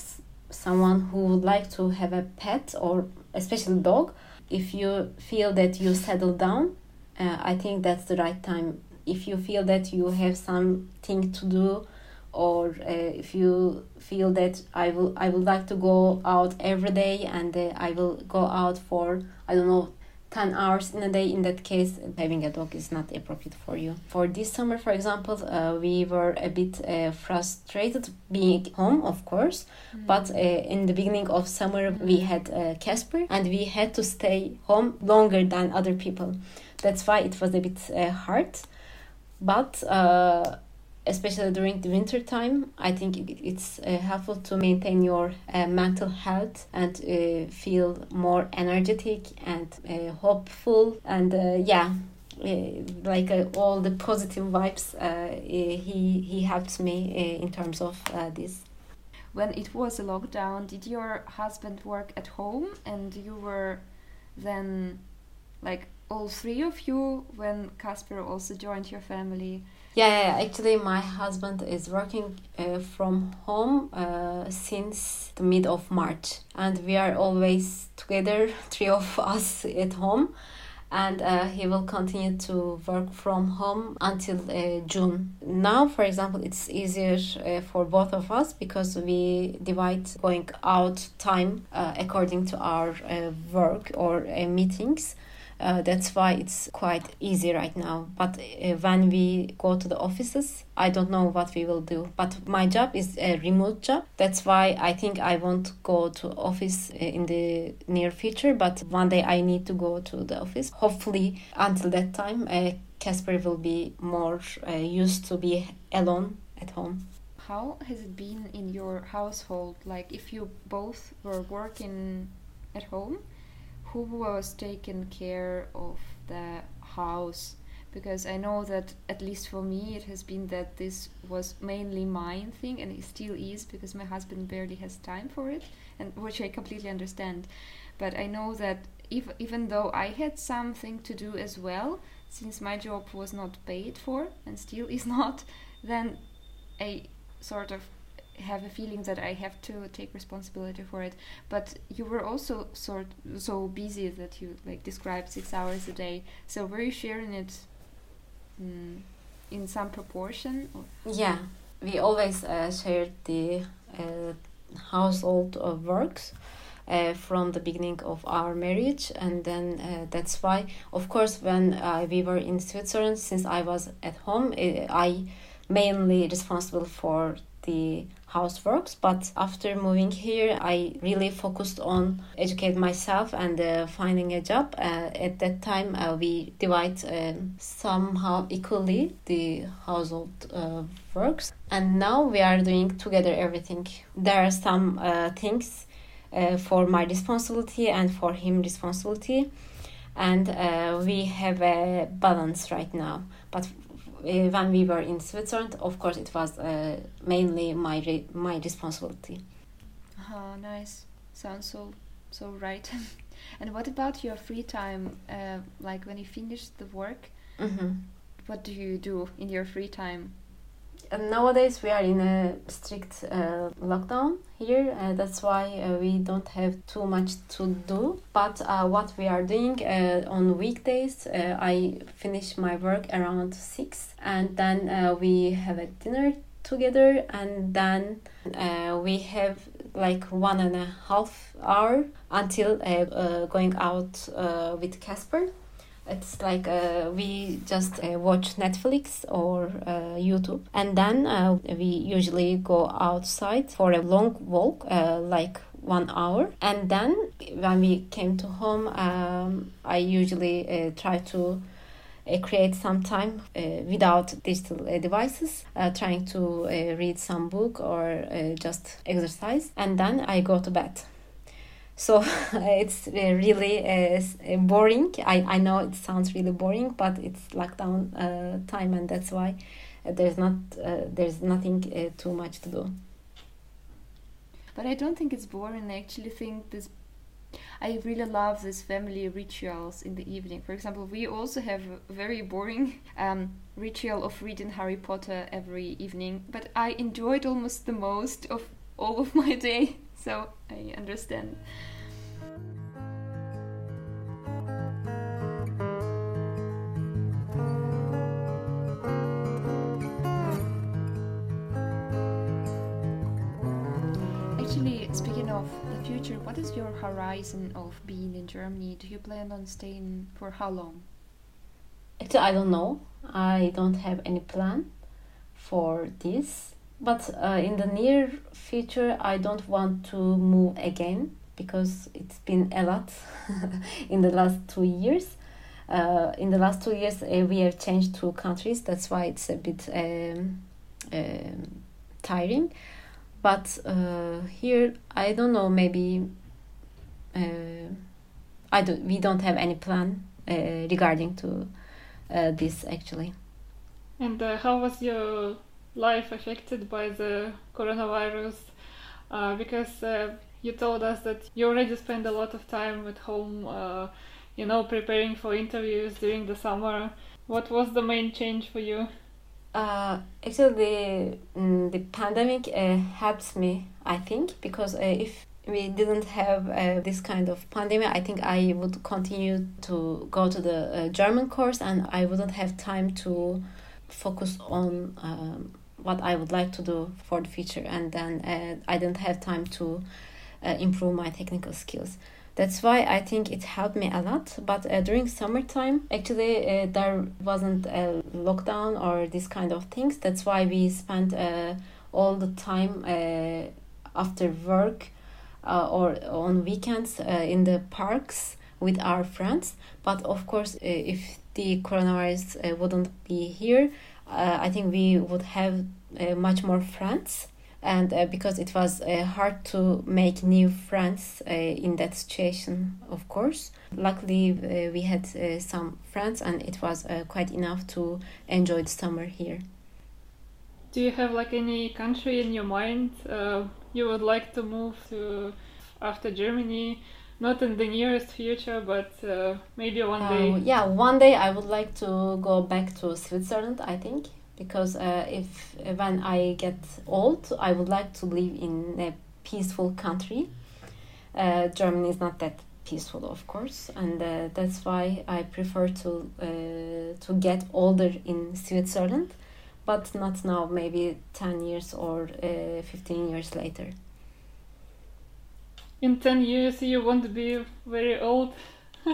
someone who would like to have a pet or especially dog if you feel that you settle down i think that's the right time. If you feel that you have something to do or uh, if you feel that I will I would like to go out every day and uh, I will go out for I don't know 10 hours in a day. In that case having a dog is not appropriate for you. For this summer for example uh, we were a bit uh, frustrated being home of course. Mm. but uh, in the beginning of summer mm. we had uh, casper and we had to stay home longer than other people. That's why it was a bit uh, hard. But uh, especially during the winter time i think it's uh, helpful to maintain your uh, mental health and uh, feel more energetic and uh, hopeful and uh, yeah uh, like all the positive vibes he he helped me in terms of this. When it was a lockdown did your husband work at home and you were then like all three of you when Casper also joined your family yeah, yeah, actually, my husband is working uh, from home uh, since the mid of March, and we are always together, three of us at home. and uh, he will continue to work from home until uh, June. Now, for example, it's easier uh, for both of us because we divide going out time uh, according to our uh, work or uh, meetings. Uh, that's why it's quite easy right now. But uh, when we go to the offices, I don't know what we will do. But my job is a remote job. That's why I think I won't go to office uh, in the near future. But one day I need to go to the office. Hopefully, until that time, uh, Casper will be more uh, used to be alone at home. How has it been in your household? Like, if you both were working at home, who was taking care of the house. Because I know that at least for me it has been that this was mainly mine thing and it still is because my husband barely has time for it and which I completely understand. But I know that if, even though I had something to do as well since my job was not paid for and still is not then I sort of have a feeling that I have to take responsibility for it. But you were also sort so busy that you like described six hours a day. So were you sharing it mm, in some proportion? Or? Yeah, we always uh, shared the uh, household uh, works. Uh, from the beginning of our marriage, and then uh, that's why, of course, when uh, we were in Switzerland, since I was at home, I mainly responsible for the houseworks but after moving here i really focused on educate myself and uh, finding a job. Uh, at that time uh, we divide um, somehow equally the household uh, works. And now we are doing together everything. There are some uh, things uh, for my responsibility and for him responsibility. And we have a balance right now. But uh, when we were in Switzerland, of course, it was uh, mainly my re- my responsibility. Oh, nice. Sounds so so right. and what about your free time? Uh, like when you finish the work, Mm-hmm. what do you do in your free time? And nowadays we are in a strict uh, lockdown here. Uh, that's why uh, we don't have too much to do. But uh, what we are doing uh, on weekdays, uh, I finish my work around six, and then we have a dinner together, and then we have like one and a half hour until going out with Casper. It's like uh, we just uh, watch Netflix or uh, YouTube, and then uh, we usually go outside for a long walk, uh, like one hour. And then when we came to home, um, I usually uh, try to create some time without digital devices, trying to read some book or just exercise, and then I go to bed. So it's uh, really uh, uh, boring. I, I know it sounds really boring, but it's lockdown uh, time, and that's why uh, there's not uh, there's nothing uh, too much to do. But I don't think it's boring. I actually think this. I really love these family rituals in the evening. For example, we also have a very boring um, ritual of reading Harry Potter every evening, but I enjoy it almost the most of all of my day. So I understand. Actually, speaking of the future, what is your horizon of being in Germany? Do you plan on staying for how long? Actually, I don't know. I don't have any plan for this. But uh, in the near future, I don't want to move again because it's been a lot in the last two years. Uh, in the last two years, uh, we have changed two countries. That's why it's a bit um, um, tiring. But uh, here, I don't know. Maybe uh, I don't. We don't have any plan uh, regarding to uh, this actually. And uh, how was your life affected by the coronavirus? Uh, because uh, you told us that you already spend a lot of time at home, uh, you know, preparing for interviews during the summer. What was the main change for you? Uh, actually, the, mm, the pandemic uh, helps me, I think, because uh, if we didn't have uh, this kind of pandemic, I think I would continue to go to the uh, German course and I wouldn't have time to focus on um, what I would like to do for the future. And then uh, I didn't have time to uh, improve my technical skills. That's why I think it helped me a lot. But uh, during summertime, actually, uh, there wasn't a lockdown or this kind of things. That's why we spent all the time after work uh, or on weekends uh, in the parks with our friends. But of course, uh, if the coronavirus uh, wouldn't be here, uh, I think we would have uh, much more friends and uh, because it was uh, hard to make new friends uh, in that situation of course. Luckily we had some friends and it was quite enough to enjoy the summer here. Do you have like any country in your mind you would like to move to after Germany? Not in the nearest future, but uh, maybe one uh, day. Yeah, one day I would like to go back to Switzerland. I think because uh, if when I get old, I would like to live in a peaceful country. Uh, Germany is not that peaceful, of course, and uh, that's why I prefer to uh, to get older in Switzerland but not now, maybe 10 years or uh, 15 years later. In 10 years, you won't be very old.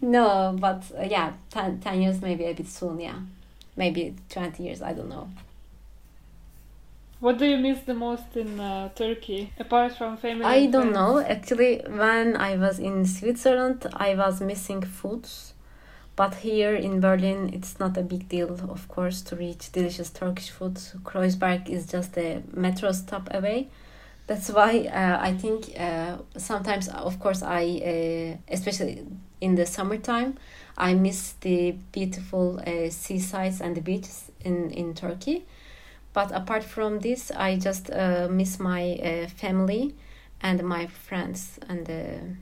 no, but uh, yeah, 10, 10 years maybe a bit soon, yeah. Maybe 20 years, I don't know. What do you miss the most in uh, Turkey, apart from family? I don't know. Actually, when I was in Switzerland, I was missing foods but here in Berlin, it's not a big deal, of course, to reach delicious Turkish food. Kreuzberg is just a metro stop away. That's why uh, I think uh, sometimes, of course, I, uh, especially in the summertime, I miss the beautiful uh, seasides and the beaches in, in Turkey. But apart from this, I just uh, miss my uh, family and my friends. And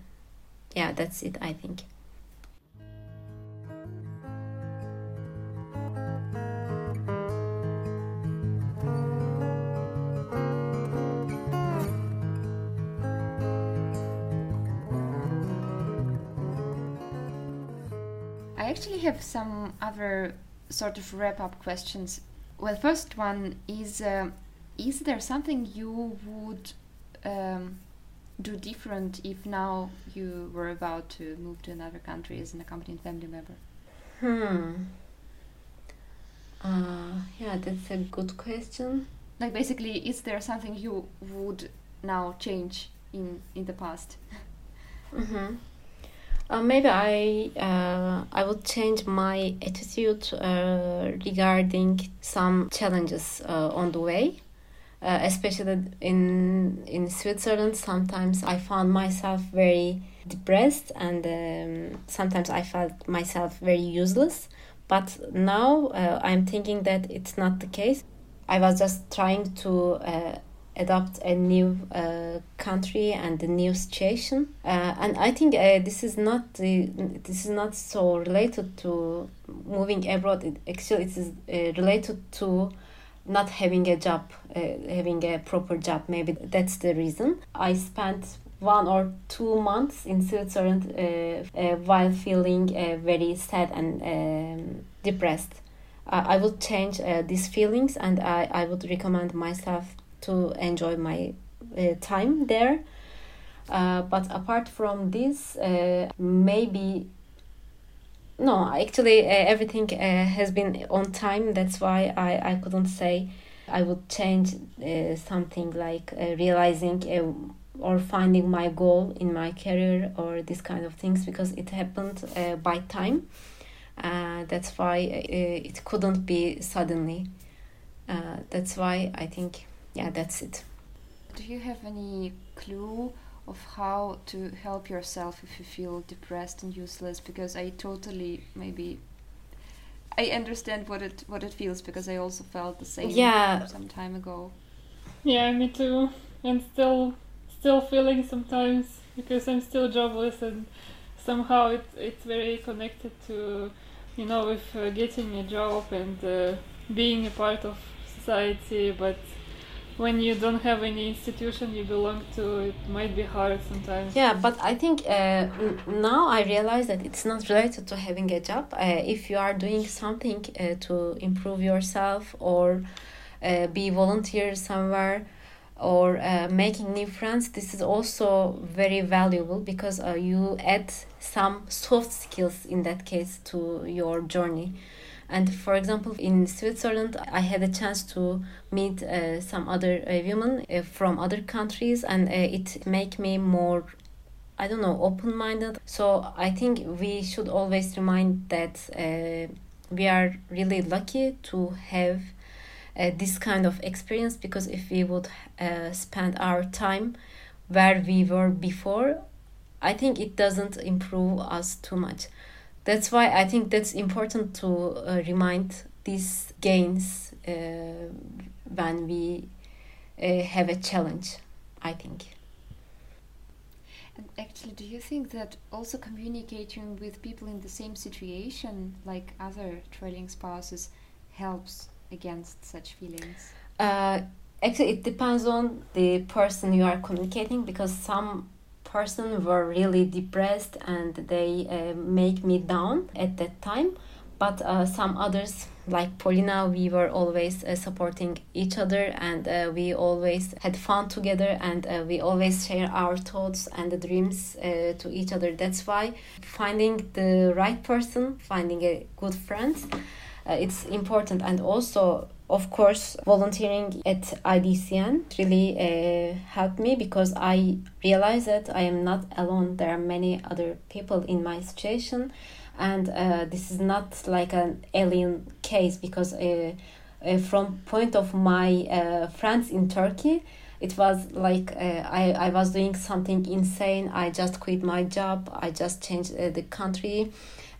yeah, that's it, I think. Actually have some other sort of wrap up questions. Well, first one is uh, Is there something you would um, do different if now you were about to move to another country as an accompanying family member? Hmm. Uh, yeah, that's a good question. Like basically, is there something you would now change in in the past? mm-hmm. Uh, maybe I uh, I will change my attitude uh, regarding some challenges uh, on the way, uh, especially in in Switzerland. Sometimes I found myself very depressed, and um, sometimes I felt myself very useless. But now uh, I'm thinking that it's not the case. I was just trying to adopt a new uh, country and a new situation. Uh, and i think uh, this is not the, this is not so related to moving abroad. It, actually it is uh, related to not having a job uh, having a proper job. Maybe that's the reason. I spent one or two months in Switzerland uh, while feeling very sad and um, depressed. I would change these feelings and I, I would recommend myself to enjoy my uh, time there. Uh, but apart from this, uh, maybe no, actually uh, everything uh, has been on time. That's why I, I couldn't say I would change uh, something like realizing or finding my goal in my career or this kind of things because it happened by time. that's why it couldn't be suddenly. that's why I think yeah, that's it. Do you have any clue of how to help yourself if you feel depressed and useless? Because I totally maybe I understand what it what it feels because I also felt the same yeah. some time ago. Yeah, me too. And still still feeling sometimes because I'm still jobless and somehow it, it's very connected to you know with uh, getting a job and uh, being a part of society but when you don't have any institution you belong to, it might be hard sometimes. Yeah, but I think uh, now I realize that it's not related to having a job. Uh, if you are doing something uh, to improve yourself or uh, be volunteer somewhere or uh, making new friends, this is also very valuable because uh, you add some soft skills in that case to your journey. And for example, in Switzerland, I had a chance to meet uh, some other uh, women uh, from other countries, and uh, it make me more, I don't know, open minded. So I think we should always remind that uh, we are really lucky to have uh, this kind of experience because if we would spend our time where we were before, I think it doesn't improve us too much that's why I think that's important to uh, remind these gains uh, when we uh, have a challenge. I think. And actually, do you think that also communicating with people in the same situation, like other trailing spouses, helps against such feelings? Uh, actually, it depends on the person you are communicating because some person were really depressed and they uh, make me down at that time but uh, some others like Polina, we were always uh, supporting each other and uh, we always had fun together and uh, we always share our thoughts and the dreams uh, to each other. That's why finding the right person, finding a good friend, uh, it's important and also of course, volunteering at IDCN really uh, helped me because I realized that I am not alone. There are many other people in my situation, and uh, this is not like an alien case because uh, uh from point of my uh, friends in Turkey, it was like uh, I, I was doing something insane. I just quit my job. I just changed the country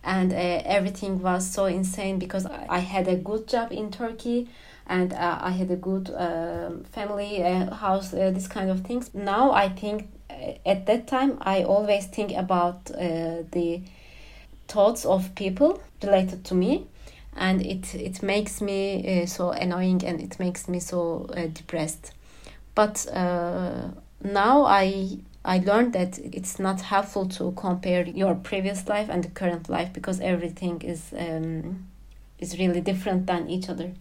and uh, everything was so insane because I had a good job in Turkey and uh, I had a good uh, family, uh, house, uh, this kind of things. Now I think uh, at that time I always think about uh, the thoughts of people related to me and it it makes me so annoying and it makes me so depressed but now I I learned that it's not helpful to compare your previous life and the current life because everything is um, is really different than each other.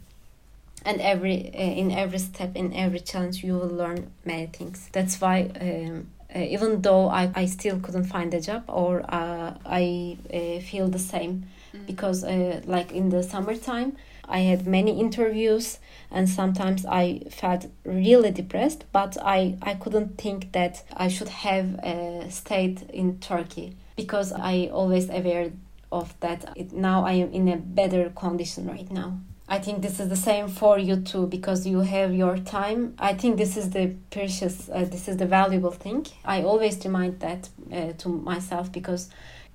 And every uh, in every step, in every challenge, you will learn many things. That's why. Um, uh, even though I, I still couldn't find a job or uh, I uh, feel the same mm. because uh, like in the summertime I had many interviews and sometimes I felt really depressed, but I, I couldn't think that I should have uh, stayed in Turkey because I always aware of that it, now I am in a better condition right now. I think this is the same for you too because you have your time. I think this is the precious, uh, this is the valuable thing. I always remind that uh, to myself because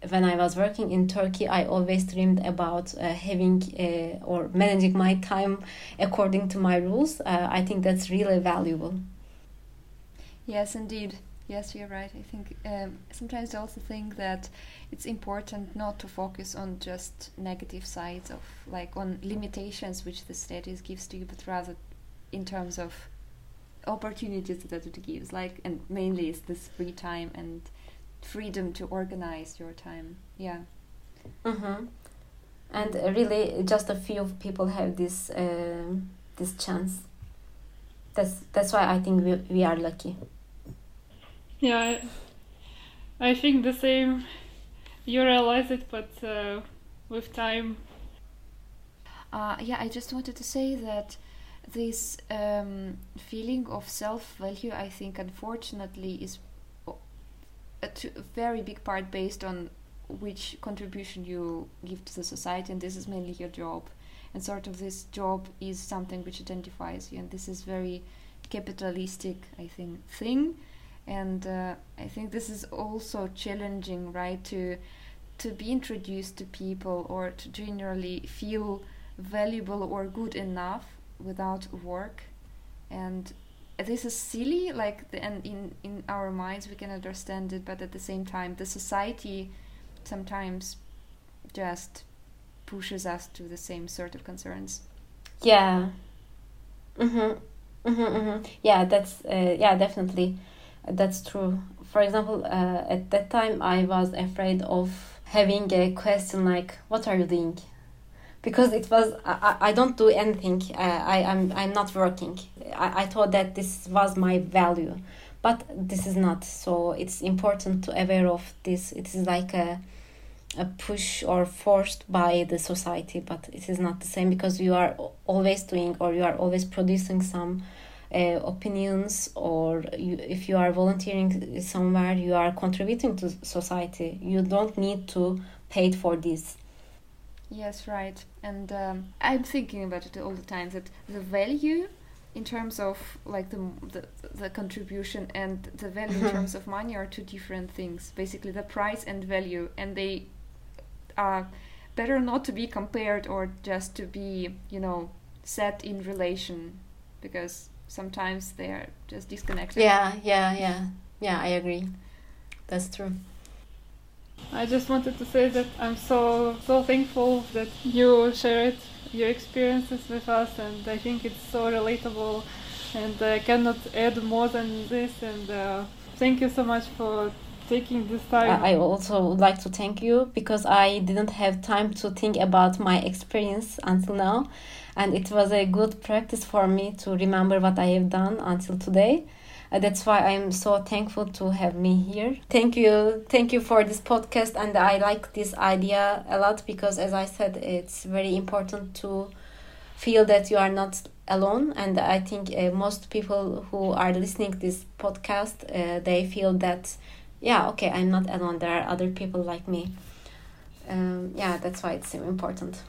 when I was working in Turkey, I always dreamed about uh, having uh, or managing my time according to my rules. Uh, I think that's really valuable. Yes, indeed. Yes, you're right. I think um, sometimes I also think that it's important not to focus on just negative sides of like on limitations which the status gives to you, but rather in terms of opportunities that it gives. Like, and mainly is this free time and freedom to organize your time. Yeah. Mm-hmm. And really, just a few people have this uh, this chance. That's that's why I think we we are lucky. Yeah, I, I think the same. You realize it, but uh, with time. Uh, yeah, I just wanted to say that this um, feeling of self value, I think, unfortunately, is a, very big part based on which contribution you give to the society, and this is mainly your job. And sort of this job is something which identifies you, and this is very capitalistic, I think, thing. And uh, I think this is also challenging, right? To to be introduced to people or to generally feel valuable or good enough without work and this is silly like the, and in in our minds we can understand it but at the same time the society sometimes just pushes us to the same sort of concerns yeah mm-hmm. Mm-hmm, mm-hmm. Yeah, that's uh, yeah, definitely, that's true. For example, uh, at that time, I was afraid of having a question like, "What are you doing?" Because it was I, I don't do anything. Uh, I I'm I'm not working. I, I thought that this was my value, but this is not. So it's important to aware of this. It is like a a push or forced by the society but it is not the same because you are always doing or you are always producing some uh, opinions or you, if you are volunteering somewhere you are contributing to society you don't need to pay for this yes right and um, i'm thinking about it all the time that the value in terms of like the, the the contribution and the value in mm-hmm. terms of money are two different things. Basically the price and value and they are better not to be compared or just to be you know set in relation because sometimes they are just disconnected. Yeah yeah yeah. Yeah i agree. That's true. I just wanted to say that i'm so so thankful that you shared your experiences with us and i think it's so relatable and i cannot add more than this and uh, thank you so much for taking this time. I also would like to thank you because I didn't have time to think about my experience until now, and it was a good practice for me to remember what I have done until today. Uh, that's why I'm so thankful to have me here. Thank you, thank you for this podcast, and I like this idea a lot because, as I said, it's very important to feel that you are not alone and i think uh, most people who are listening this podcast uh, they feel that yeah okay i'm not alone. There are other people like me. Um, yeah that's why it's so important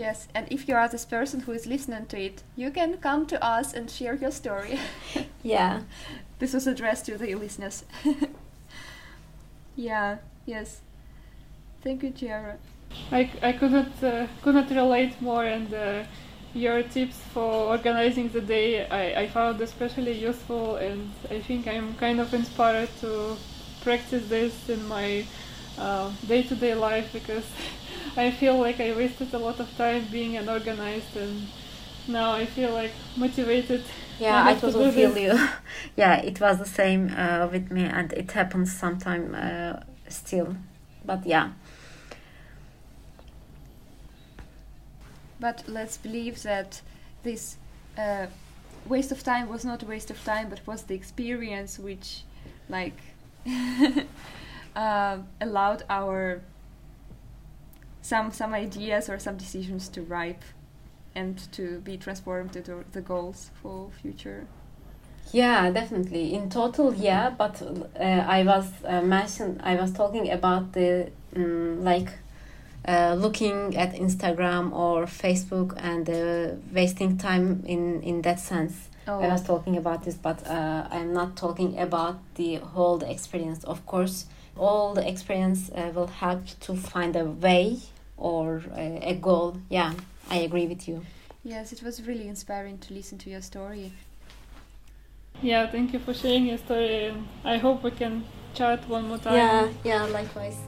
yes and if you are this person who is listening to it you can come to us and share your story. Yeah. This was addressed to the listeners. Yeah yes. Thank you Jara. I, I couldn't uh, couldn't relate more and uh, your tips for organizing the day I, I found especially useful and I think I'm kind of inspired to practice this in my uh, day-to-day life because I feel like I wasted a lot of time being unorganized and now I feel like motivated. Yeah, I totally feel you. yeah, it was the same uh, with me and it happens sometime uh, still. But yeah. but let's believe that this uh, waste of time was not a waste of time but was the experience which like uh, allowed our some some ideas or some decisions to ripe and to be transformed into the goals for future yeah definitely in total yeah but uh, i was uh, mentioned i was talking about the um, like uh, looking at Instagram or Facebook and uh, wasting time in in that sense. Oh. I was talking about this, but uh, I'm not talking about the whole experience. Of course, all the experience uh, will help to find a way or a, a goal. Yeah, I agree with you. Yes, it was really inspiring to listen to your story. Yeah, thank you for sharing your story. I hope we can chat one more time. Yeah, yeah, likewise.